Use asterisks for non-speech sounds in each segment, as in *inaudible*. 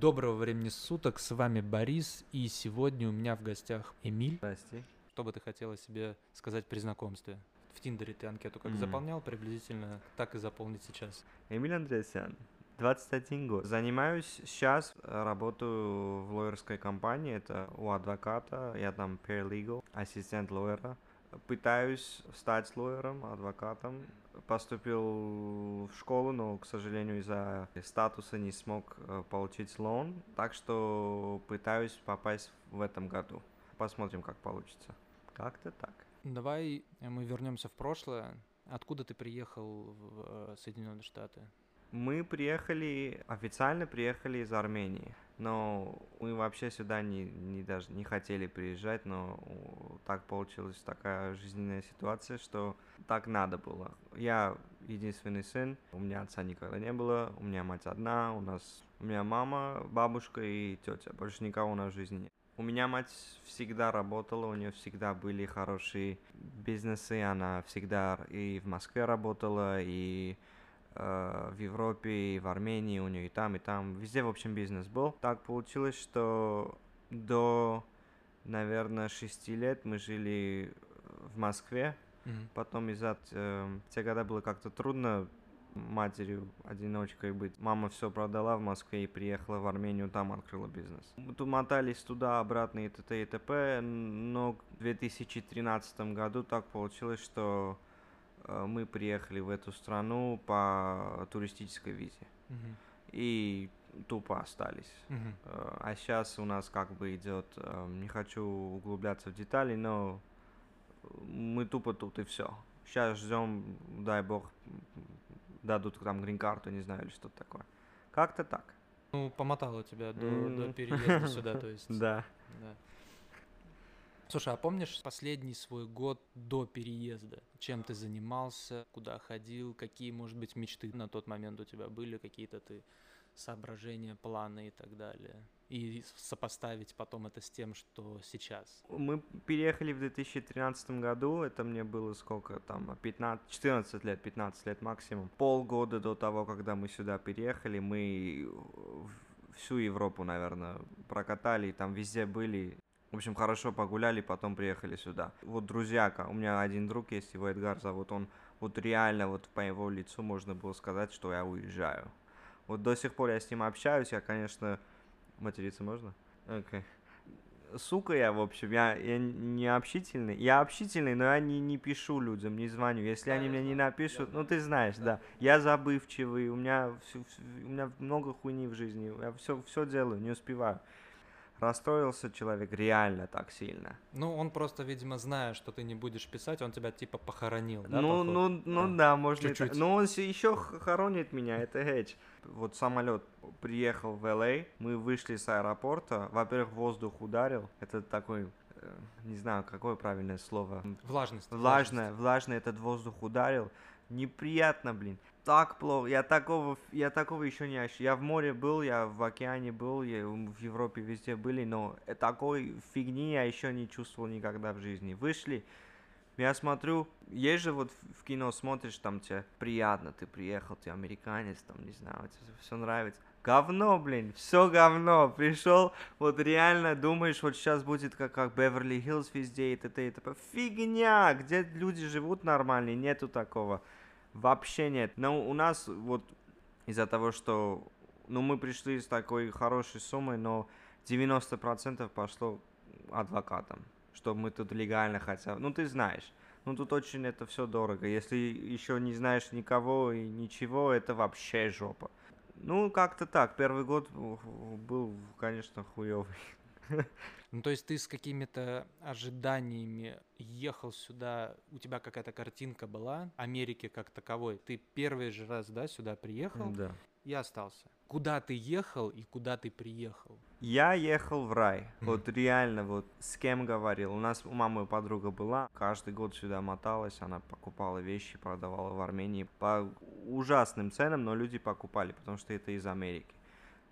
Доброго времени суток, с вами Борис, и сегодня у меня в гостях Эмиль. Здрасте. Что бы ты хотела себе сказать при знакомстве? В Тиндере ты анкету как Мгм. заполнял приблизительно, так и заполнить сейчас. Эмиль Андреасян, 21 год. Занимаюсь сейчас, э, работаю в лоерской компании, это у адвоката, я там paralegal, ассистент лоера. Пытаюсь стать лоером, адвокатом. Поступил в школу, но, к сожалению, из-за статуса не смог э, получить лон, так что пытаюсь попасть в этом году. Посмотрим, как получится. Как-то так. Давай мы вернемся в прошлое. Откуда ты приехал в э, Соединенные Штаты? Мы приехали, официально приехали из Армении, но мы вообще сюда не, не даже не хотели приезжать, но так получилась такая жизненная ситуация, что так надо было. Я единственный сын, у меня отца никогда не было, у меня мать одна, у нас у меня мама, бабушка и тетя, больше никого у нас в жизни нет. У меня мать всегда работала, у нее всегда были хорошие бизнесы, она всегда и в Москве работала, и в Европе, и в Армении, у нее и там, и там, везде, в общем, бизнес был. Так получилось, что до, наверное, шести лет мы жили в Москве, Мгм. потом из-за э, те года было как-то трудно матерью одиночкой быть. Мама все продала в Москве и приехала в Армению, там открыла бизнес. Мы тут мотались туда, обратно и т.т. и т.п., но в 2013 году так получилось, что э, мы приехали в эту страну по туристической визе. Мгм. И тупо остались. Э, А сейчас у нас как бы идет, э, не хочу углубляться в детали, но мы тупо тут и все. Сейчас ждем, дай бог, дадут там грин-карту, не знаю, или что-то такое. Как-то так. Ну, помотало тебя до, до М. переезда сюда, то *laughs* есть. Да. Да. Слушай, а помнишь последний свой год до переезда? Чем ты занимался, куда ходил, какие, может быть, мечты на тот момент у тебя были, какие-то ты соображения, планы и так далее? И сопоставить потом это с тем, что сейчас. Мы переехали в 2013 году, это мне было сколько там, 15, 14 лет, 15 лет максимум. Полгода до того, когда мы сюда переехали, мы всю Европу, наверное, прокатали, там везде были. В общем, хорошо погуляли, потом приехали сюда. Вот друзьяка, у меня один друг есть, его Эдгар зовут, он вот реально вот по его лицу можно было сказать, что я уезжаю. Вот до сих пор я с ним общаюсь, я, конечно, материться можно? Окей. Сука я, в общем, я, я не общительный. Я общительный, но я не, не пишу людям, не звоню. Если они мне не напишут, ну ты знаешь, да. Я забывчивый, у меня, у меня много хуйни в жизни. Я все, все делаю, не успеваю. Расстроился человек реально так сильно. Ну, он просто, видимо, зная, что ты не будешь писать, он тебя типа похоронил, да? ну, походу? ну, ну Да. да, можно. Чуть-чуть. Но он еще хоронит меня, это Эдж. Вот самолет приехал в Л.А., мы вышли с аэропорта. Во-первых, воздух ударил. Это такой, э, не знаю, какое правильное слово. Влажность. Влажно, влажно этот воздух ударил. Неприятно, блин. Так плохо. Я такого, я такого еще не ощущал. Я в море был, я в океане был, я в Европе везде были, но э, такой фигни я еще не чувствовал никогда в жизни. Вышли, я смотрю, есть же вот в кино смотришь, там тебе приятно, ты приехал, ты американец, там, не знаю, тебе все нравится. Говно, блин, все говно. Пришел, вот реально думаешь, вот сейчас будет как, как Беверли-Хиллз везде и т.д. и т.п. Фигня, где люди живут нормальные, нету такого. Вообще нет. Но у нас вот из-за того, что ну, мы пришли с такой хорошей суммой, но 90% пошло адвокатам, чтобы мы тут легально хотя. Ну, ты знаешь. Ну, тут очень это все дорого. Если еще не знаешь никого и ничего, это вообще жопа. Ну, как-то так. Первый год был, конечно, хуёвый. *laughs* Ну, то есть ты с какими-то ожиданиями ехал сюда, у тебя какая-то картинка была Америки как таковой. Ты первый же раз, да, сюда приехал Да. и остался. Куда ты ехал и куда ты приехал? Я ехал в рай. Вот реально, вот с кем говорил. У нас у мамы подруга была. Каждый год сюда моталась. Она покупала вещи, продавала в Армении по ужасным ценам, но люди покупали, потому что это из Америки.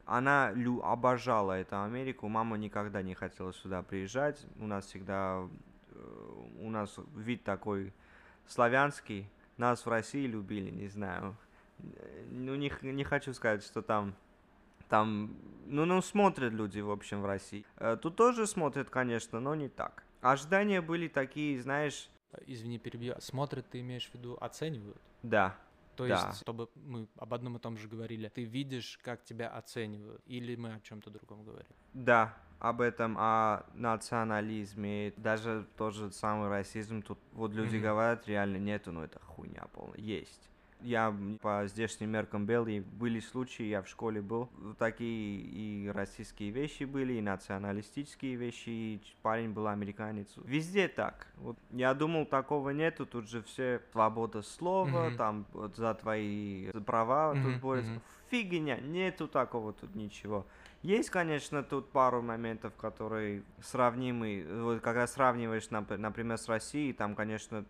Она лю- обожала эту Америку. Мама никогда не хотела сюда приезжать. У нас всегда э, у нас вид такой славянский. Нас в России любили, не знаю. Ну, не, не хочу сказать, что там Там, ну, ну, смотрят люди, в общем, в России. Э, Тут тоже смотрят, конечно, но не так. Ожидания были такие, знаешь, Извини, перебью. Смотрят, ты имеешь в виду оценивают? да, То Да. есть, чтобы мы об одном и том же говорили, ты видишь, как тебя оценивают, или мы о чем-то другом говорим? да, об этом, о национализме, даже тот же самый расизм, тут вот люди Мгм. говорят, реально нету, но это хуйня полная, есть. Я по здешним меркам белый, были случаи, я в школе был, такие и российские вещи были, и националистические вещи, и парень был американец. Везде так. Вот я думал, такого нету, тут же все свобода слова, Мгм. там вот за твои права Мгм, тут борются. мгм. Фигня, нету такого тут ничего. Есть, конечно, тут пару моментов, которые сравнимы. Вот когда сравниваешь, нап- например, с Россией, там, конечно,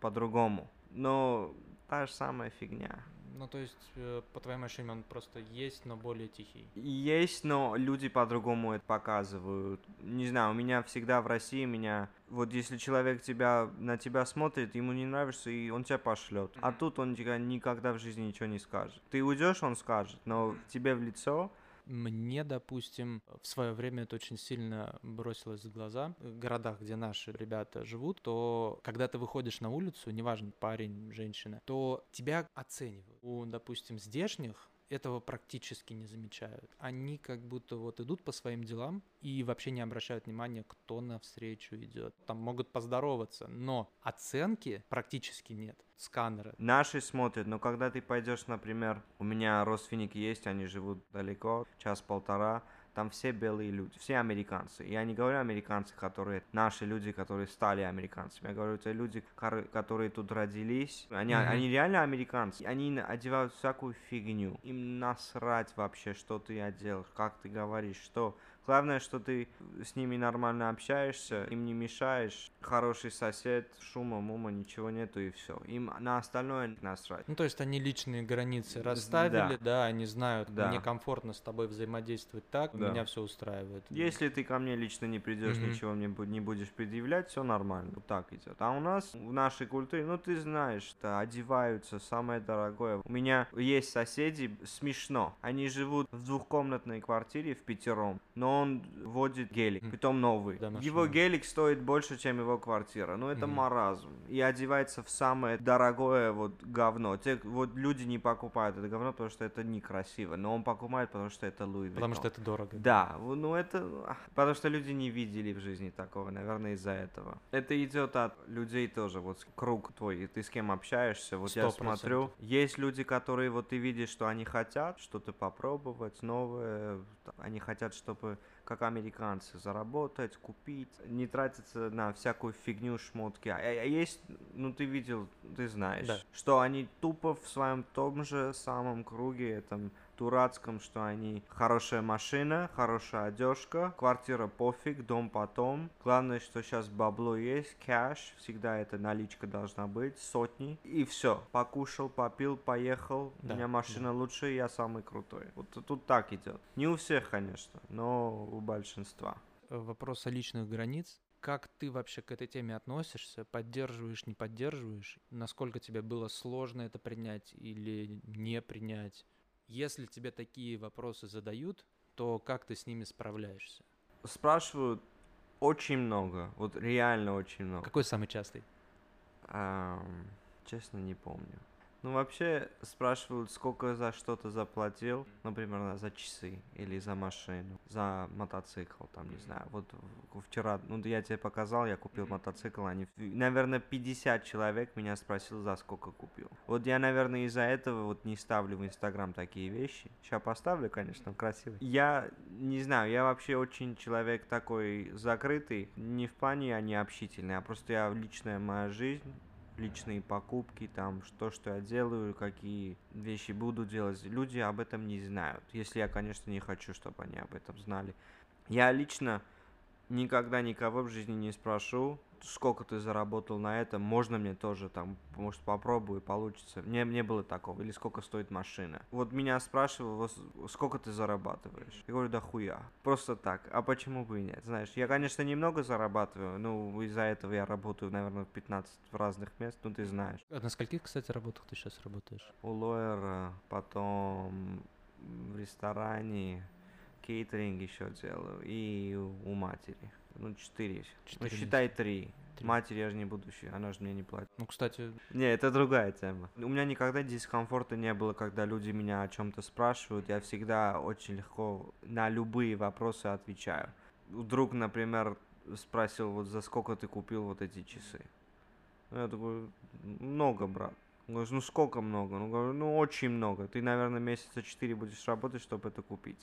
по-другому. Но та же самая фигня. Ну, то есть, э, по твоим ощущениям, он просто есть, но более тихий. Есть, но люди по-другому это показывают. Не знаю, у меня всегда в России меня... Вот если человек тебя, на тебя смотрит, ему не нравишься, и он тебя пошлет. А Мгм. тут он тебе никогда в жизни ничего не скажет. Ты уйдешь, он скажет, но тебе в лицо Мне, допустим, в свое время это очень сильно бросилось в глаза. В городах, где наши ребята живут, то когда ты выходишь на улицу, неважно, парень, женщина, то тебя оценивают. У, допустим, здешних этого практически не замечают. Они как будто вот идут по своим делам и вообще не обращают внимания, кто навстречу идет. Там могут поздороваться, но оценки практически нет. Сканеры. Наши смотрят, но когда ты пойдешь, например, у меня родственники есть, они живут далеко, час-полтора, там все белые люди, все американцы. Я не говорю американцы, которые наши люди, которые стали американцами. Я говорю, это люди, которые тут родились. Они, Мгм. они реально американцы. Они одевают всякую фигню. Им насрать вообще, что ты одел, как ты говоришь, что. Главное, что ты с ними нормально общаешься, им не мешаешь. Хороший сосед, шума, мума, ничего нету и все. Им на остальное насрать. Ну, то есть они личные границы расставили, да. да, они знают, Да. мне комфортно с тобой взаимодействовать так, Да. меня все устраивает. Если ты ко мне лично не придешь, ничего мне не будешь предъявлять, все нормально. Вот так идет. А у нас в нашей культуре, ну ты знаешь, что одеваются самое дорогое. У меня есть соседи, смешно. Они живут в двухкомнатной квартире в пятером, но он водит гелик, притом новый. Да, его гелик стоит больше, чем его квартира. Ну это Мгм. маразм. И одевается в самое дорогое вот говно. Те вот люди не покупают это говно, потому что это некрасиво. Но он покупает, потому что это Луи Потому что это дорого. Да, ну это... ах, Потому что люди не видели в жизни такого, наверное, из-за этого. Это идет от людей тоже, вот круг твой, и ты с кем общаешься. Вот я Сто смотрю, есть люди, которые вот ты видишь, что они хотят что-то попробовать, новое, они хотят, чтобы как американцы заработать, купить, не тратиться на всякую фигню, шмотки. А, а есть, ну ты видел, ты знаешь, Да. что они тупо в своем том же самом круге, этом дурацком, что они хорошая машина, хорошая одежка, квартира пофиг, дом потом. Главное, что сейчас бабло есть, кэш, всегда эта наличка должна быть, сотни. И все. Покушал, попил, поехал. Да, У меня машина лучше, я самый крутой. Вот тут- так идет. Не у всех, конечно, но у большинства. Вопрос о личных границ. Как ты вообще к этой теме относишься? Поддерживаешь, не поддерживаешь? Насколько тебе было сложно это принять или не принять? Если тебе такие вопросы задают, то как ты с ними справляешься? Спрашивают очень много, вот реально очень много. Какой самый частый? Ам, честно, не помню. Ну, вообще, спрашивают, сколько за что-то заплатил, например, на- за часы или за машину, за мотоцикл, там, не знаю. Вот вчера, ну, я тебе показал, я купил мотоцикл, они, наверное, 50 человек меня спросил, за сколько купил. Вот я, наверное, из-за этого вот не ставлю в Инстаграм такие вещи. Сейчас поставлю, конечно, красивый. Я не знаю, я вообще очень человек такой закрытый, не в плане я не общительный, а просто я личная моя жизнь, личные покупки, там, что, что я делаю, какие вещи буду делать. Люди об этом не знают, если я, конечно, не хочу, чтобы они об этом знали. Я лично никогда никого в жизни не спрошу, сколько ты заработал на этом, можно мне тоже там, может, попробую, получится. Мне не было такого, или сколько стоит машина. Вот меня спрашивал, «Вот с- сколько ты зарабатываешь? Я говорю, да хуя. Просто так. А почему бы и нет? Знаешь, я, конечно, немного зарабатываю, ну, из-за этого я работаю, наверное, в 15 разных мест, ну, ты знаешь. А на скольких, кстати, работах ты сейчас работаешь? У лоера, потом в ресторане, кейтеринг еще делаю, и у матери. Ну, четыре. Ну, Четыре считай три. Три. Матери я же не будущее, она же мне не платит. Ну, кстати, Не, это другая тема. У меня никогда дискомфорта не было, когда люди меня о чем-то спрашивают. Я всегда очень легко на любые вопросы отвечаю. Друг, например, спросил, вот за сколько ты купил вот эти часы? Я такой, много, брат. Он говорит, ну сколько много? Ну, говорю, ну очень много. Ты, наверное, месяца четыре будешь работать, чтобы это купить.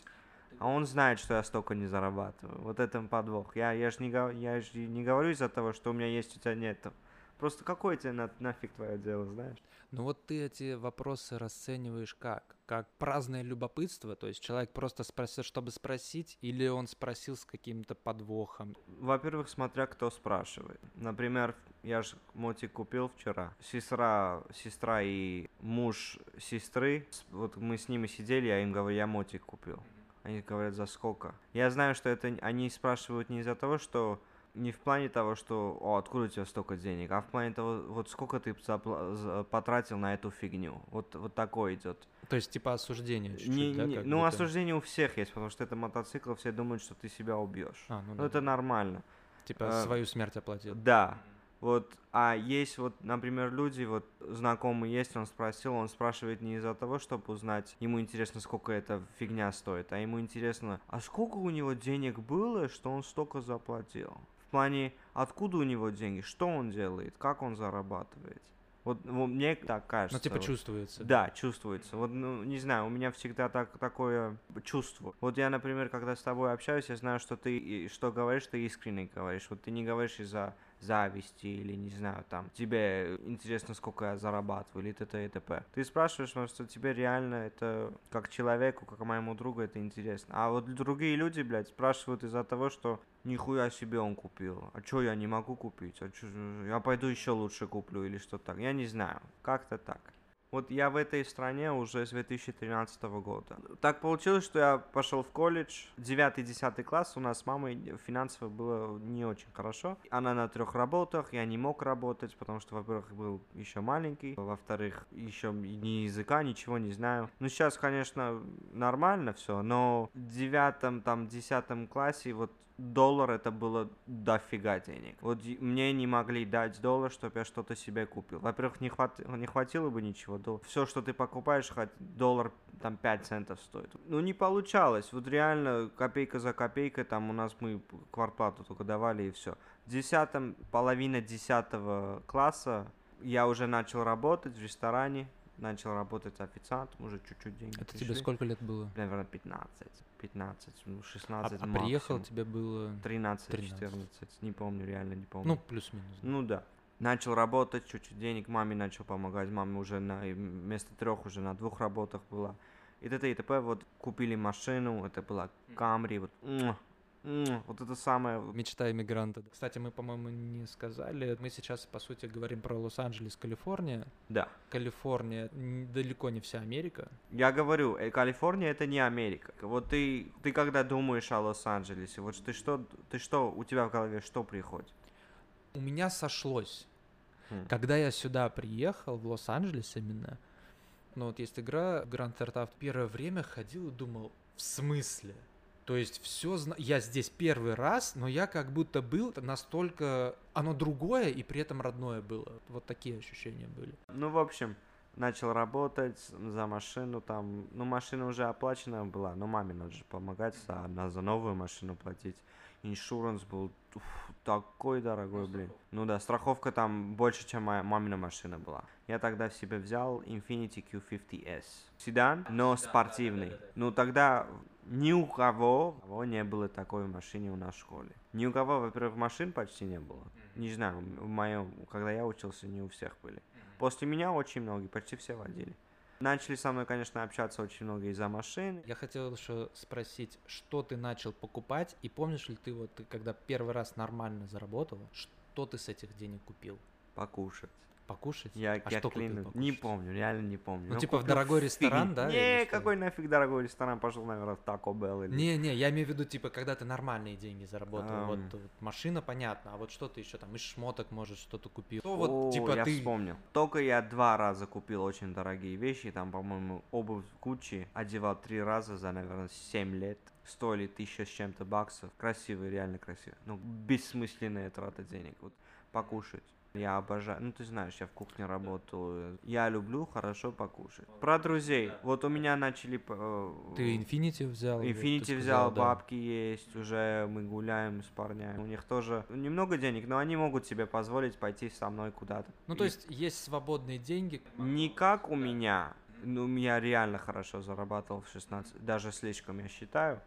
А он знает, что я столько не зарабатываю. Вот этом подвох. Я, я же не, я ж не говорю из-за того, что у меня есть, у тебя нету. Просто какое тебе на- нафиг твое дело, знаешь? ну вот ты эти вопросы расцениваешь как? Как праздное любопытство? То есть человек просто спросил, чтобы спросить, или он спросил с каким-то подвохом? Во-первых, смотря кто спрашивает. Например, я же мотик купил вчера. Сестра, сестра и муж сестры, вот мы с ними сидели, я им говорю, я мотик купил. Они говорят, за сколько? Я знаю, что это они спрашивают не из-за того, что не в плане того, что «О, откуда у тебя столько денег?», а в плане того, вот сколько ты потратил на эту фигню. Вот, вот такое идет. То есть типа осуждение чуть-чуть, Не- да? не- ну, будто? осуждение у всех есть, потому что это мотоцикл, все думают, что ты себя убьешь. А, ну Ну, да. это нормально. Типа а, свою смерть оплатил. Да. Вот, а есть вот, например, люди, вот знакомый есть, он спросил, он спрашивает не из-за того, чтобы узнать, ему интересно, сколько эта фигня стоит, а ему интересно, а сколько у него денег было, что он столько заплатил? В плане, откуда у него деньги, что он делает, как он зарабатывает? Вот, вот мне так кажется. Ну, типа вот. чувствуется. Да, чувствуется. Вот, ну, не знаю, у меня всегда так, такое чувство. Вот я, например, когда с тобой общаюсь, я знаю, что ты, что говоришь, ты искренне говоришь. Вот ты не говоришь из-за зависти или, не знаю, там, тебе интересно, сколько я зарабатываю, или т.т. и т.п. Ты спрашиваешь, потому что тебе реально это, как человеку, как моему другу, это интересно. А вот другие люди, блядь, спрашивают из-за того, что нихуя себе он купил. А чё я не могу купить? А чё, я пойду еще лучше куплю или что так. Я не знаю. Как-то так. Вот я в этой стране уже с 2013 года. Так получилось, что я пошел в колледж. 9-10 класс у нас с мамой финансово было не очень хорошо. Она на трех работах, я не мог работать, потому что, во-первых, был еще маленький, во-вторых, еще ни языка, ничего не знаю. Ну, сейчас, конечно, нормально все, но в девятом, там, десятом классе вот доллар это было дофига денег. Вот мне не могли дать доллар, чтобы я что-то себе купил. Во-первых, не, хват- не хватило бы ничего. Все, что ты покупаешь, хоть доллар там 5 центов стоит. Ну, не получалось. Вот реально копейка за копейкой, там у нас мы квартплату только давали и все. В десятом, половина десятого класса я уже начал работать в ресторане, начал работать официантом, уже чуть-чуть деньги Это тебе пришли. сколько лет было? Наверное, 15, 15, ну, А, 16 а приехал максимум. тебе было... 13, 13. 14, не помню, реально не помню. Ну, плюс-минус. да. Ну да. Начал работать, чуть-чуть денег маме начал помогать. Мама уже на вместо трех уже на двух работах была. И т.д. и т.п. Вот купили машину, это была Камри, вот, вот это самое. Мечта иммигранта. Кстати, мы, по-моему, не сказали. Мы сейчас, по сути, говорим про Лос-Анджелес, Калифорния. Да. Калифорния далеко не вся Америка. Я говорю, э, Калифорния это не Америка. Вот ты, ты когда думаешь о Лос-Анджелесе, вот ты что, ты что, у тебя в голове что приходит? У меня сошлось. Хм. Когда я сюда приехал, в Лос-Анджелес именно, ну вот есть игра Grand Theft Auto, первое время ходил и думал, в смысле? То есть все зна... Я здесь первый раз, но я как будто был настолько... Оно другое и при этом родное было. Вот такие ощущения были. Ну, в общем, начал работать за машину там. Ну, машина уже оплачена была, но маме надо же помогать, за, на, за новую машину платить. Иншуранс был уф, такой дорогой, блин. Ну да, страховка там больше, чем моя мамина машина была. Я тогда в себе взял Infiniti Q50S. Седан, но спортивный. Ну тогда ни у кого, у кого не было такой машины у нас в школе. Ни у кого, во-первых, машин почти не было. Не знаю, в моем, когда я учился, не у всех были. После меня очень многие, почти все водили. Начали со мной, конечно, общаться очень много из-за машин. Я хотел еще спросить, что ты начал покупать, и помнишь ли ты вот, ты, когда первый раз нормально заработал, что ты с этих денег купил? Покушать. Покушать? Я, а я что клянусь, не помню, реально не помню. Ну, типа в дорогой фигни. ресторан, да, Не, что? какой нафиг дорогой ресторан, пошел, наверное, в Taco Bell или... Не-не, я имею в виду, типа, когда ты нормальные деньги заработал. Вот, Ам. вот машина, понятно, а вот что ты еще там, из шмоток, может, что-то купил. Что О, вот, типа, я ты... вспомнил. Только я два раза купил очень дорогие вещи, там, по-моему, обувь Гуччи одевал три раза за, наверное, 7 лет. Стоили тысяча с чем-то баксов. Красивые, реально красивые. Ну, бессмысленная трата денег. Вот, покушать. Я обожаю, ну ты знаешь, я в кухне работаю. Я люблю хорошо покушать. Про друзей. Вот у меня начали... э, Ты Infinity взял? сказал, взял, да. бабки есть, уже мы гуляем с парнями. У них тоже немного денег, но они могут себе позволить пойти со мной куда-то. Ну, И то есть, есть свободные деньги. не как у меня, ну, я реально хорошо зарабатывал в 16, даже слишком, я считаю.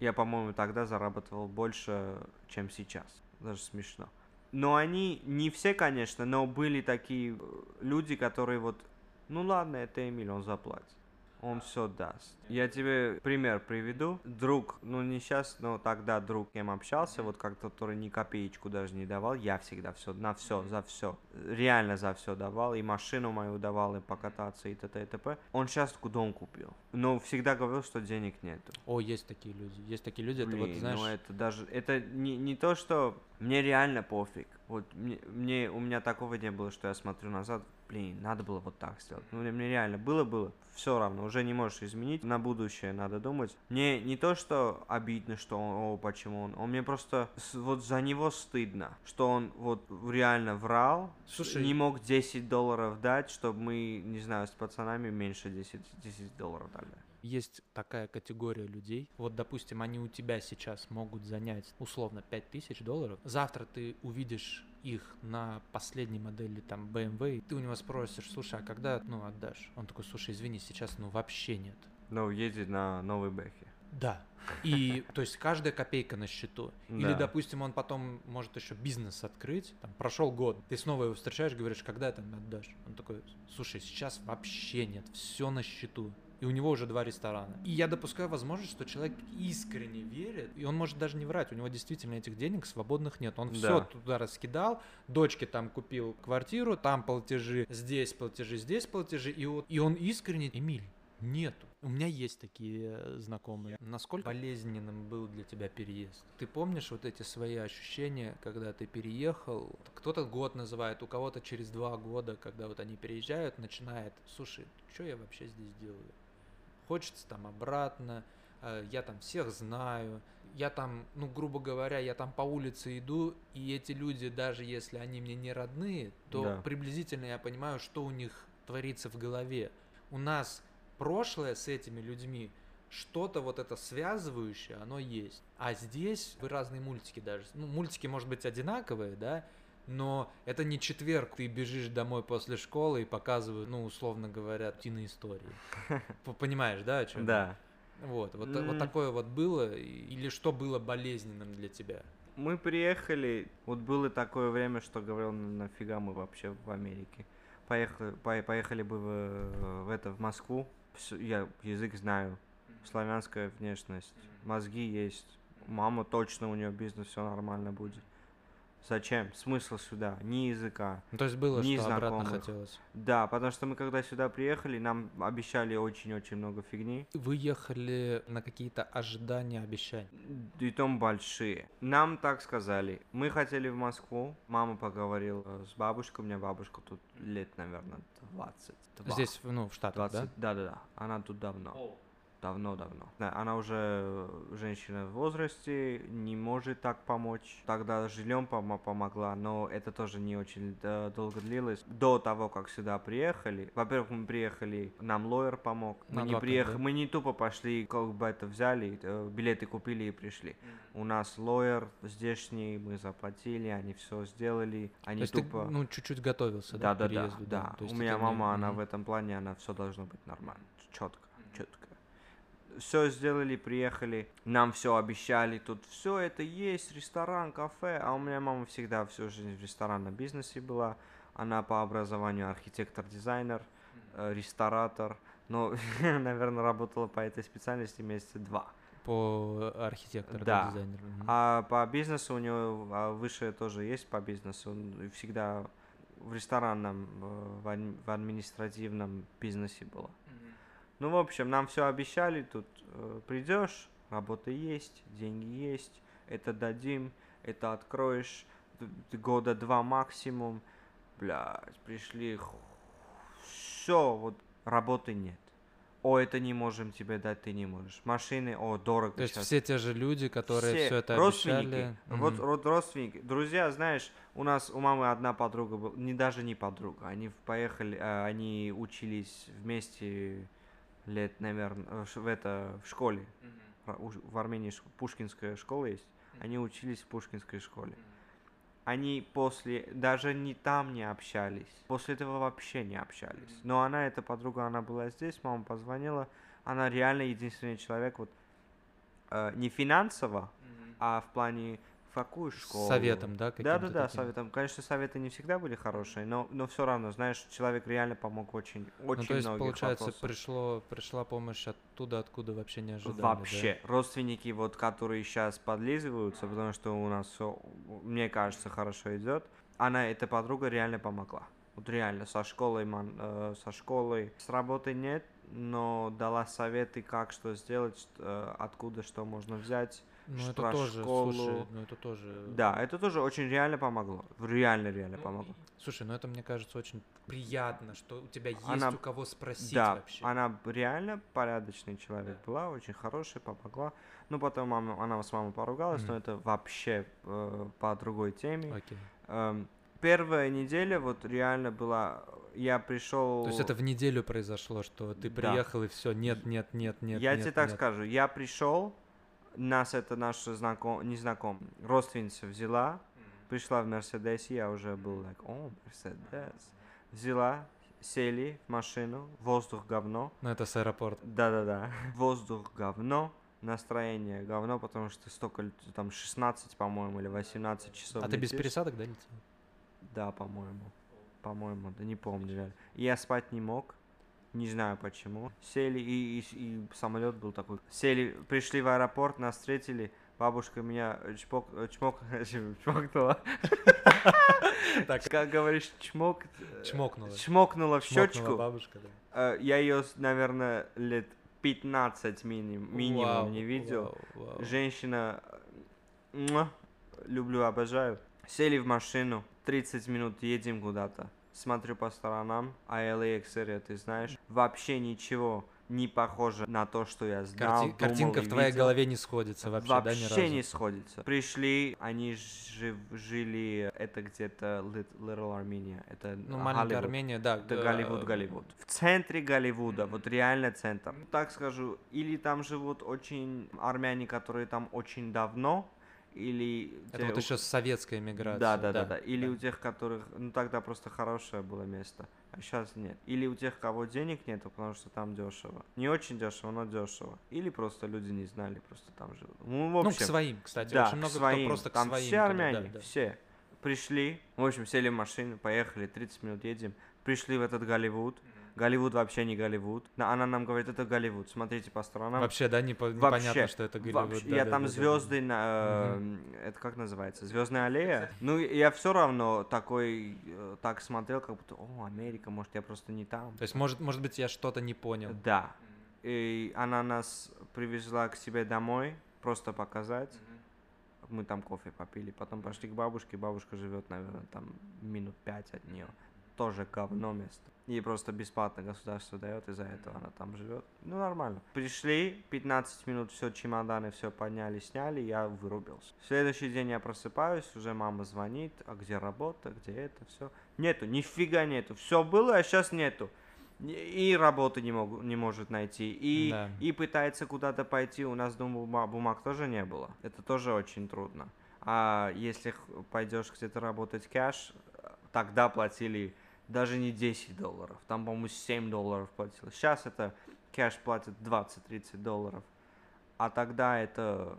Я, по-моему, тогда зарабатывал больше, чем сейчас. Даже смешно. Но они, не все, конечно, но были такие э, люди, которые вот, ну ладно, это Эмиль, он заплатит. Он все даст. Я тебе пример приведу. Друг, ну не сейчас, но тогда друг, кем общался, вот как который ни копеечку даже не давал, я всегда все, на все, за все, реально за все давал, и машину мою давал, и покататься, и т.т. и т.п. Он сейчас дом купил, но всегда говорил, что денег нету. О, есть такие люди. Есть такие люди, это вот, Блин, знаешь... ну это даже, это не, не то, что мне реально пофиг. Вот мне, мне, у меня такого не было, что я смотрю назад, блин, надо было вот так сделать. Ну, мне, реально было-было, все равно, уже не можешь изменить, на будущее надо думать. Мне не то, что обидно, что он, о, почему он, он мне просто, вот за него стыдно, что он вот реально врал, Слушай- не мог 10 долларов дать, чтобы мы, не знаю, с пацанами меньше 10, 10 долларов дали. Есть такая категория людей. Вот, допустим, они у тебя сейчас могут занять условно 5000 долларов. Завтра ты увидишь их на последней модели там BMW, и ты у него спросишь, слушай, а когда, ну, отдашь? Он такой, слушай, извини, сейчас, ну, вообще нет. Ну, ездит на новой бэхе. Да. И, *laughs* то есть, каждая копейка на счету. Или, Да. допустим, он потом может еще бизнес открыть, там, прошел год, ты снова его встречаешь, говоришь, когда ты отдашь? Он такой, слушай, сейчас вообще нет, все на счету. И у него уже два ресторана. И я допускаю возможность, что человек искренне верит, и он может даже не врать, у него действительно этих денег свободных нет. Он все Да. туда раскидал, дочке там купил квартиру, там платежи, здесь платежи, здесь платежи, и, вот, и он искренне, Эмиль, нету. У меня есть такие э, знакомые. Насколько болезненным был для тебя переезд? Ты помнишь вот эти свои ощущения, когда ты переехал? Кто-то год называет, у кого-то через два года, когда вот они переезжают, начинает, слушай, что я вообще здесь делаю? Хочется там обратно, э, я там всех знаю, я там, ну, грубо говоря, я там по улице иду, и эти люди, даже если они мне не родные, то Да. приблизительно я понимаю, что у них творится в голове. У нас прошлое с этими людьми, что-то вот это связывающее, оно есть. А здесь вы разные мультики даже. Ну, мультики, может быть, одинаковые, да, но это не четверг, ты бежишь домой после школы и показывают, ну, условно говоря, утиные истории. *laughs* Понимаешь, да, о чем? Да. Вот, вот, та- вот такое вот было, или что было болезненным для тебя? Мы приехали, вот было такое время, что говорил, «Ну, нафига мы вообще в Америке. Поехали, по- поехали бы в, в это, в Москву. Я язык знаю, славянская внешность, мозги есть. Мама точно, у нее бизнес, все нормально будет. Зачем? Смысл сюда? Ни языка. Ну, то есть было, что обратно Незнакомых. хотелось. Да, потому что мы когда сюда приехали, нам обещали очень-очень много фигни. Вы ехали на какие-то ожидания, обещания. И том большие. Нам так сказали. Мы хотели в Москву. Мама поговорила с бабушкой. У меня бабушка тут лет, наверное, 20. Здесь, ну, в Штатах, 20. Да, да, да. Она тут давно. да? Давно-давно. Да, она уже э, женщина в возрасте, не может так помочь. Тогда жильем помо- помогла, но это тоже не очень э, долго длилось. До того, как сюда приехали, во-первых, мы приехали, нам лоер помог. Мы На не да? мы не тупо пошли, как бы это взяли, э, билеты купили и пришли. У нас лоер здешний, мы заплатили, они все сделали, они То есть ты, тупо. ну, чуть-чуть готовился, Да, да, да, да, да. Есть У меня не- мама, она мгм. в этом плане, она все должно быть нормально, четко. Все сделали, приехали, нам все обещали, тут все это есть, ресторан, кафе, а у меня мама всегда всю жизнь в ресторанном бизнесе была, она по образованию архитектор-дизайнер, э, ресторатор, но, *laughs* наверное, работала по этой специальности месяца два. По архитектору, Да. дизайнеру. А по бизнесу у него а, высшее тоже есть по бизнесу. Всегда в ресторанном, э, в, адми- в административном бизнесе была. Ну, в общем, нам все обещали, тут э, придешь, работа есть, деньги есть, это дадим, это откроешь, года два максимум, блядь, пришли, все, вот работы нет. О, это не можем тебе дать, ты не можешь. Машины, о, дорого То есть щас. все те же люди, которые Все все это родственники, обещали. вот Мгм. род- родственники, друзья, знаешь, у нас у мамы одна подруга была, не даже не подруга, они поехали, а, они учились вместе лет, наверное, в это в школе, в Армении Пушкинская школа есть, они учились в Пушкинской школе. Они после, даже не там не общались, после этого вообще не общались. Но она, эта подруга, она была здесь, мама позвонила, она реально единственный человек, вот, э, не финансово, а в плане какую школу? Советом, да, Да, да, да, таким? советом. Конечно, советы не всегда были хорошие, но, но все равно, знаешь, человек реально помог очень, очень Ну, то есть, многих получается, вопросах. пришло, пришла помощь оттуда, откуда вообще не ожидали. да? Вообще, родственники, вот, которые сейчас подлизываются, потому что у нас все, мне кажется, хорошо идет, она, эта подруга реально помогла. Вот реально, со школой, ман- э, со школой, с работы нет, но дала советы, как что сделать, э, откуда что можно взять. Ну, это тоже, школу. слушай, ну это тоже... Да, это тоже очень реально помогло. Реально, реально Ну, помогло. Слушай, ну это, мне кажется, очень приятно, что у тебя есть Она- у кого спросить Да, вообще. она реально порядочный человек была, очень хорошая, помогла. Ну, потом мама, она с мамой поругалась, но Мгм. это вообще э, по другой теме. Окей. Эм, первая неделя вот реально была, я пришел... То есть это в неделю произошло, что ты Да. приехал и все, нет, нет, нет, нет, я нет, тебе так нет. скажу, я пришел, нас это наша знаком, не знаком, родственница взяла, пришла в Мерседесе, я уже был like, о, Мерседес. Взяла, сели в машину, воздух говно, Ну это с аэропорта. Да-да-да. *laughs* Воздух говно, настроение говно, потому что столько, лет- там 16, по-моему, или 18 часов А ты без летишь. пересадок, да, летел? Да, по-моему. По-моему, да не помню реально. Я спать не мог. Не знаю почему. Сели, и, и, самолет был такой. Сели, пришли в аэропорт, нас встретили. Бабушка меня чпок, чмок, *laughs* чмокнула. *laughs* Так, Как говоришь, чмок... э, Чмокнула. Чмокнула в щечку. бабушка, да. Э, Я ее, наверное, лет 15 минимум, минимум не видел. Женщина, э, люблю, обожаю. Сели в машину, 30 минут едем куда-то. Смотрю по сторонам, а area, ты знаешь, вообще ничего не похоже на то, что я знал, Карти- думал Картинка в твоей видел. голове не сходится вообще, да, ни Вообще не сходится. Пришли, они жив- жили, это где-то Lit- Little Armenia, это Ну, маленькая Голливуд. Армения, да. Это г- Голливуд, э, Голливуд. В центре Голливуда, вот реально центр. Так скажу, или там живут очень армяне, которые там очень давно, или... Это вот у- еще советская миграция. Да, да, да, да. Или да. у тех, которых... Ну, тогда просто хорошее было место, а сейчас нет. Или у тех, кого денег нету, потому что там дешево. Не очень дешево, но дешево. Или просто люди не знали, просто там живут. Ну, в Ну, к общем, своим, кстати. да, Очень много своим. кто просто к Там своим. все туда, армяне, да, да. все. Пришли, в общем, сели в машину, поехали, 30 минут едем. Пришли в этот Голливуд. Голливуд вообще не Голливуд. На- Она нам говорит, это Голливуд. Смотрите по сторонам. Вообще, да, не по- Вообще, непонятно, что это Голливуд. Вообще, да, я да, там да, да, да. звезды на... э, Это как называется? Звездная аллея? Ну, я все равно такой, э, так смотрел, как будто, о, Америка, может, я просто не там. То есть, может, может быть, я что-то не понял. Да. И она нас привезла к себе домой, просто показать. Мы там кофе попили, потом пошли к бабушке. Бабушка живет, наверное, там минут пять от нее. Тоже говно место. Ей просто бесплатно государство дает, из-за этого она там живет. Ну, нормально. Пришли, 15 минут, все, чемоданы, все подняли, сняли, я вырубился. В следующий день я просыпаюсь, уже мама звонит, а где работа, где это, все. Нету, нифига нету. Все было, а сейчас нету. И работы не, могу, не может найти, и, Да. и пытается куда-то пойти. У нас дома бума- бумаг тоже не было. Это тоже очень трудно. А если пойдешь где-то работать кэш, тогда платили даже не 10 долларов. Там, по-моему, 7 долларов платил. Сейчас это кэш платит 20-30 долларов. А тогда это...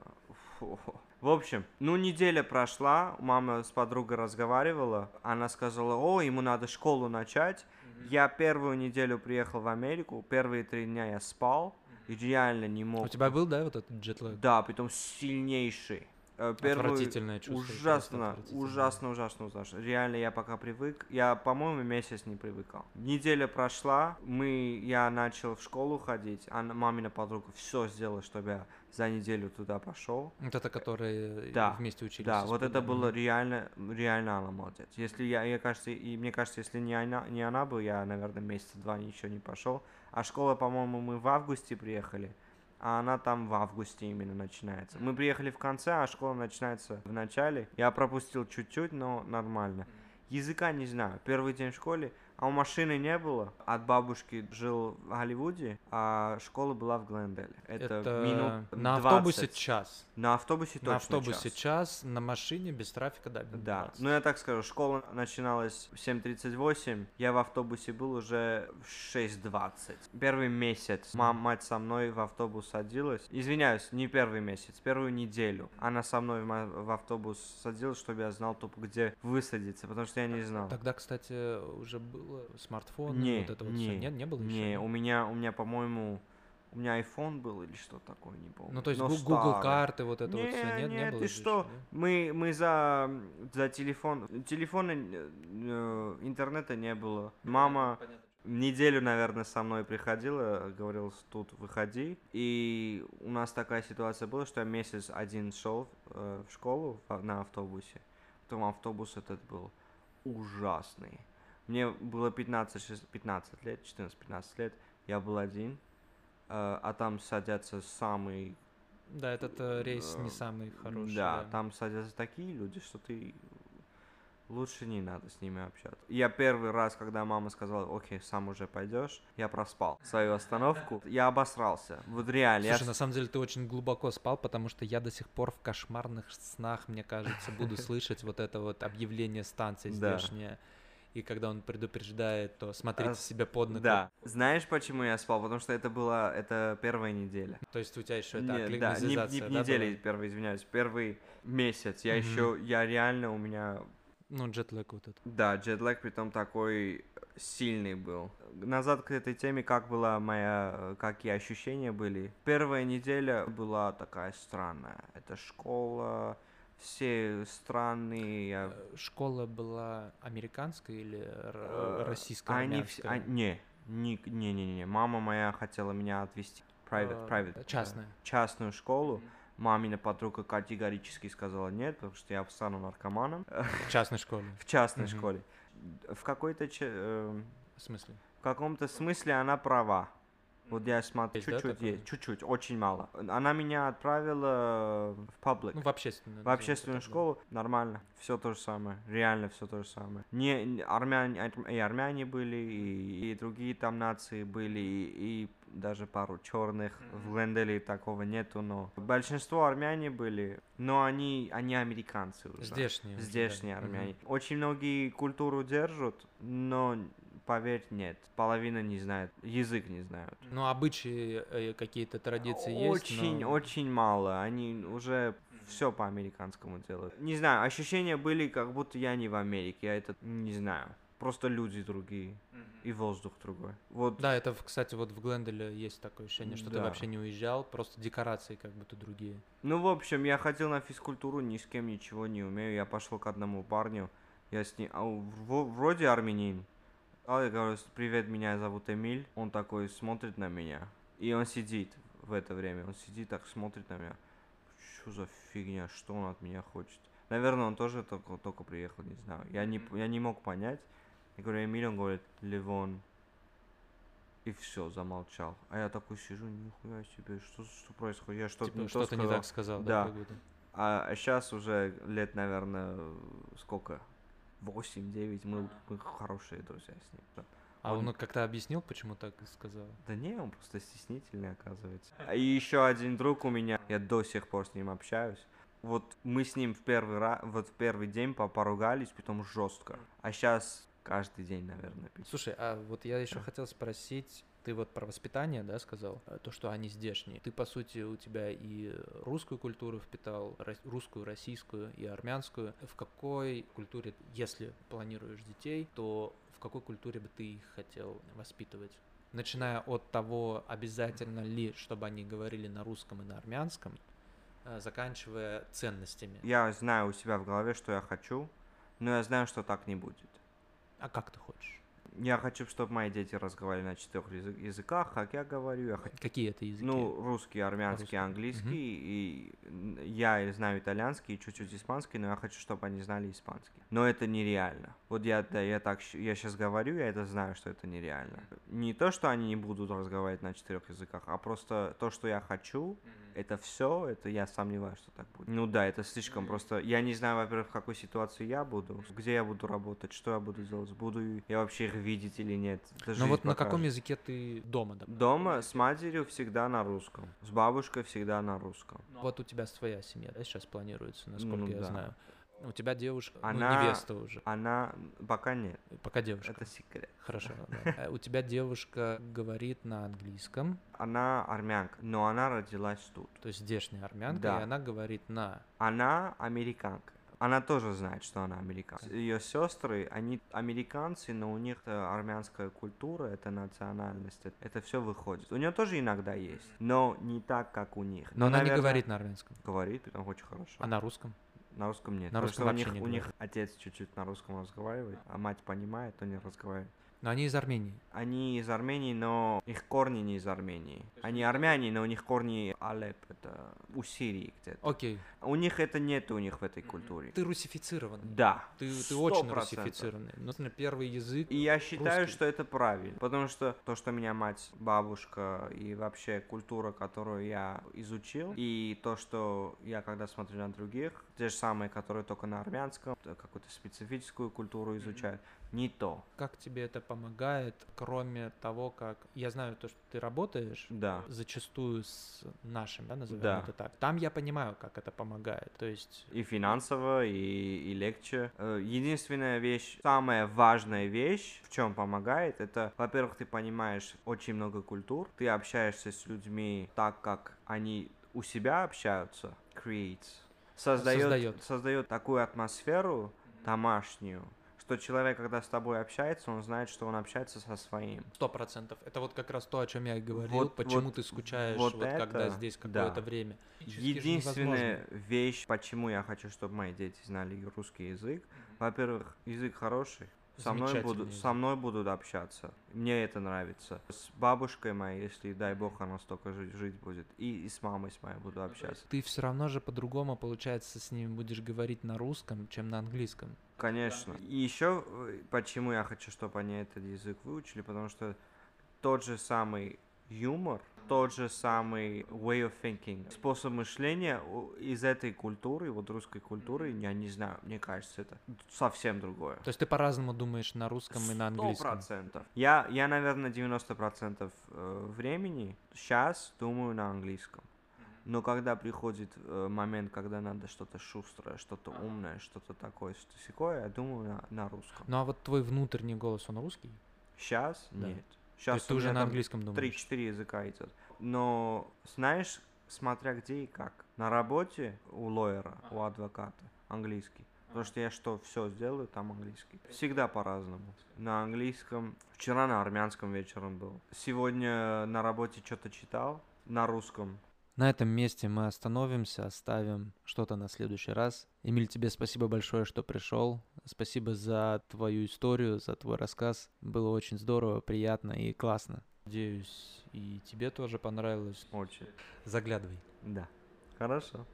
фу. В общем, ну неделя прошла, мама с подругой разговаривала, она сказала, о, ему надо школу начать. Я первую неделю приехал в Америку, первые три дня я спал, и реально не мог. У тебя был, да, вот этот джетлаг? Да, притом сильнейший. Э, Первый Отвратительное чувство. ужасно, ужасно, ужасно, ужасно. Реально, я пока привык. Я, по-моему, месяц не привыкал. Неделя прошла, мы, я начал в школу ходить, а мамина подруга все сделала, чтобы я за неделю туда пошел. Вот это, которые Да, вместе учились. Да, вот это было реально, реально она молодец. Если я, я кажется, и мне кажется, если не она, не она бы, я, наверное, месяца два ничего не пошел. А школа, по-моему, мы в августе приехали, а она там в августе именно начинается. Мы приехали в конце, а школа начинается в начале. Я пропустил чуть-чуть, но нормально. Языка не знаю. Первый день в школе, а у машины не было. От бабушки жил в Голливуде, а школа была в Гленделе. Это, Это минут на 20. автобусе час. На автобусе точно на автобусе час. час. на машине без трафика, да, Да, 20. ну я так скажу, школа начиналась в 7.38, я в автобусе был уже в 6.20. Первый месяц мам, мать со мной в автобус садилась. Извиняюсь, не первый месяц, первую неделю. Она со мной в, автобус садилась, чтобы я знал тупо, где высадиться, потому что я не знал. Тогда, кстати, уже было смартфон, Не, вот это вот не, всё. Нет, не было Не, еще. у меня, у меня, по-моему, у меня iPhone был или что такое, не помню. Ну, то есть Но Google старый. карты, вот это вот Не, все, нет, не, не, было ты что? да? Мы, мы за, за телефон, телефона, э, интернета не было. Мама неделю, наверное, со мной приходила, говорила, тут выходи. И у нас такая ситуация была, что я месяц один шел э, в школу в- на автобусе. Потом автобус этот был ужасный. Мне было 15, шест- 15 лет, 14-15 лет, я был один, э, а там садятся самые Да, этот э, рейс не Э, самый хороший. да, там садятся такие люди, что ты лучше не надо с ними общаться. Я первый раз, когда мама сказала, окей, сам уже пойдешь, я проспал свою остановку. *laughs* Я обосрался. Вот реально. я Слушай, на самом деле ты очень глубоко спал, потому что я до сих пор в кошмарных снах, мне кажется, буду *laughs* слышать вот это вот объявление станции Да. И когда он предупреждает, то смотрите А, себе под ноги. Да. Знаешь, почему я спал? Потому что это была, это первая неделя. То есть у тебя еще это Не, да, не, не да, неделя, была? первый, извиняюсь, первый месяц. Я Мгм. еще, я реально у меня Ну, джетлэг вот этот. Да, джетлэг притом такой сильный был. Назад к этой теме, как была моя, какие ощущения были. Первая неделя была такая странная. Это школа, все странные. я- Э, Школа была американская или Э, российская, Они все, армянская? не, не, не, не, не, мама моя хотела меня отвезти private, Э, private, э, частная. частную школу. Мамина подруга категорически сказала нет, потому что я стану наркоманом В частной школе. *laughs* в частной школе. В какой-то че- эм, В смысле? В каком-то смысле она права. Вот я смотрю, да, чуть-чуть есть, чуть-чуть, очень мало. Она меня отправила в паблик, Ну, в общественную. в общественную школу, нормально, все то же самое, реально все то же самое. Не, не- армяне, ар- и армяне были, и, и другие там нации были, и, и даже пару черных. В Гленделе такого нету, но большинство армяне были, но они, они американцы уже. Здешние. да. Здешние Мгм. армяне. Очень многие культуру держат, но поверь, нет. Половина не знает, язык не знают. Ну, обычаи э, какие-то традиции есть, Очень, но- очень мало. Они уже все по американскому делают. Не знаю, ощущения были, как будто я не в Америке. Я это не знаю. Просто люди другие. И воздух другой. Вот Да, это, кстати, вот в Гленделе есть такое ощущение, что ты Да. вообще не уезжал, просто декорации как будто другие. Ну, в общем, я ходил на физкультуру, ни с кем ничего не умею. Я пошел к одному парню, я с ним, а, вроде армянин. А я говорю, привет, меня зовут Эмиль. Он такой смотрит на меня. И он сидит в это время. Он сидит так, смотрит на меня. Что за фигня, что он от меня хочет? Наверное, он тоже только, только приехал, не знаю. Я не, я не мог понять. Я говорю, Эмиль, он говорит, Ливон. И все, замолчал. А я такой сижу, нихуя себе, что, что происходит? Я что-то типа, не то что-то не так сказал, да, Да. будто. А сейчас уже лет, наверное, сколько? 8-9, мы, мы хорошие друзья с ним. А Он- он как-то объяснил, почему так сказал? Да не, он просто стеснительный, оказывается. А И еще один друг у меня, я до сих пор с ним общаюсь. Вот мы с ним в первый раз, вот в первый день по- поругались, потом жестко. А сейчас каждый день, наверное, пить. Слушай, а вот я еще хотел спросить, ты вот про воспитание, да, сказал, э, то, что они здешние. Ты, по сути, у тебя и русскую культуру впитал, русскую, российскую и армянскую. В какой культуре, если планируешь детей, то в какой культуре бы ты их хотел воспитывать? Начиная от того, обязательно ли, чтобы они говорили на русском и на армянском, э, заканчивая ценностями. Я знаю у себя в голове, что я хочу, но я знаю, что так не будет. А как ты хочешь? Я хочу, чтобы мои дети разговаривали на четырех язы- языках, как я говорю. Я хочу, Какие это языки? ну, русский, армянский, Русский. английский. И н- я и знаю итальянский и чуть-чуть испанский, но я хочу, чтобы они знали испанский. Но это нереально. Вот я, да, я так, я сейчас говорю, я это знаю, что это нереально. Не то, что они не будут разговаривать на четырех языках, а просто то, что я хочу, это все, это я сомневаюсь, что так будет. Ну да, это слишком просто. Я не знаю, во-первых, в какой ситуации я буду, где я буду работать, что я буду делать, буду я вообще их видеть или нет. Ну вот на каком языке ты дома, да? Дома с матерью всегда на русском, с бабушкой всегда на русском. Вот у тебя своя семья, да, сейчас планируется, насколько Ну я да. знаю. У тебя девушка, ну, Она- невеста уже. Она пока нет, Пока девушка. это секрет. Хорошо. *laughs* да. Э, У тебя девушка говорит на английском, Она армянка, но она родилась тут. то есть здешняя армянка, Да. и она говорит на... Она американка. Она тоже знает, что она американка. Ее сестры, они американцы, но у них э, армянская культура, это национальность, это все выходит. У нее тоже иногда есть, но не так, как у них. Но Ну, она не наверное, говорит на армянском, Говорит, это очень хорошо. а на русском. На русском нет. На потому русском что у них, не у них отец чуть-чуть на русском разговаривает, а мать понимает, то не разговаривает. Но они из Армении. Они из Армении, но их корни не из Армении. Они армяне, но у них корни Алеп, это у Сирии где-то. Окей. У них это нет у них в этой культуре. Ты русифицированный. Да. Ты, ты сто очень процентов. русифицированный. Ну, например, первый язык. И я считаю, Русский. что это правильно. Потому что то, что меня мать, бабушка и вообще культура, которую я изучил, и то, что я когда смотрю на других, те же самые, которые только на армянском, какую-то специфическую культуру изучают, не то. Как тебе это помогает, кроме того, как... Я знаю то, что ты работаешь, Да. зачастую с нашим, да, назовем Да. это так. Там я понимаю, как это помогает. То есть И финансово, и, и легче. Э, Единственная вещь, самая важная вещь, в чем помогает, это, во-первых, ты понимаешь очень много культур, ты общаешься с людьми так, как они у себя общаются, creates, создает, Создает. создает такую атмосферу домашнюю, что человек, когда с тобой общается, он знает, что он общается со своим. сто процентов. Это вот как раз то, о чем я и говорил. Вот- почему вот- ты скучаешь, вот вот, когда это, здесь да. какое-то время. Физически же Единственная вещь, почему я хочу, чтобы мои дети знали русский язык, во-первых, язык хороший. Со мной, язык. со мной будут общаться. Мне это нравится. С бабушкой моей, если, дай бог, она столько жить, жить будет. И, и с мамой с моей буду общаться. Ты все равно же по-другому, получается, с ними будешь говорить на русском, чем на английском. Конечно. И еще, почему я хочу, чтобы они этот язык выучили, потому что тот же самый юмор, тот же самый way of thinking, способ мышления из этой культуры, вот русской культуры, я не знаю, мне кажется, это совсем другое. То есть ты по-разному думаешь на русском и на Сто английском. процентов. Я, я, наверное, 90% э, времени сейчас думаю на английском. Но когда приходит э, момент, когда надо что-то шустрое, что-то умное, что-то такое, что такое, я думаю на, на русском. Ну а вот твой внутренний голос, он русский? Сейчас Да. нет. То Сейчас есть ты уже на английском думаешь? 3-4 языка идет. Но знаешь, смотря где и как. На работе у лоера, у адвоката английский. Потому что я что, все сделаю, там английский. Всегда по-разному. На английском. Вчера на армянском вечером был. Сегодня на работе что-то читал. На русском. На этом месте мы остановимся, оставим что-то на следующий раз. Эмиль, тебе спасибо большое, что пришел. Спасибо за твою историю, за твой рассказ. Было очень здорово, приятно и классно. Надеюсь, и тебе тоже понравилось. Очень. Заглядывай. Да. Хорошо.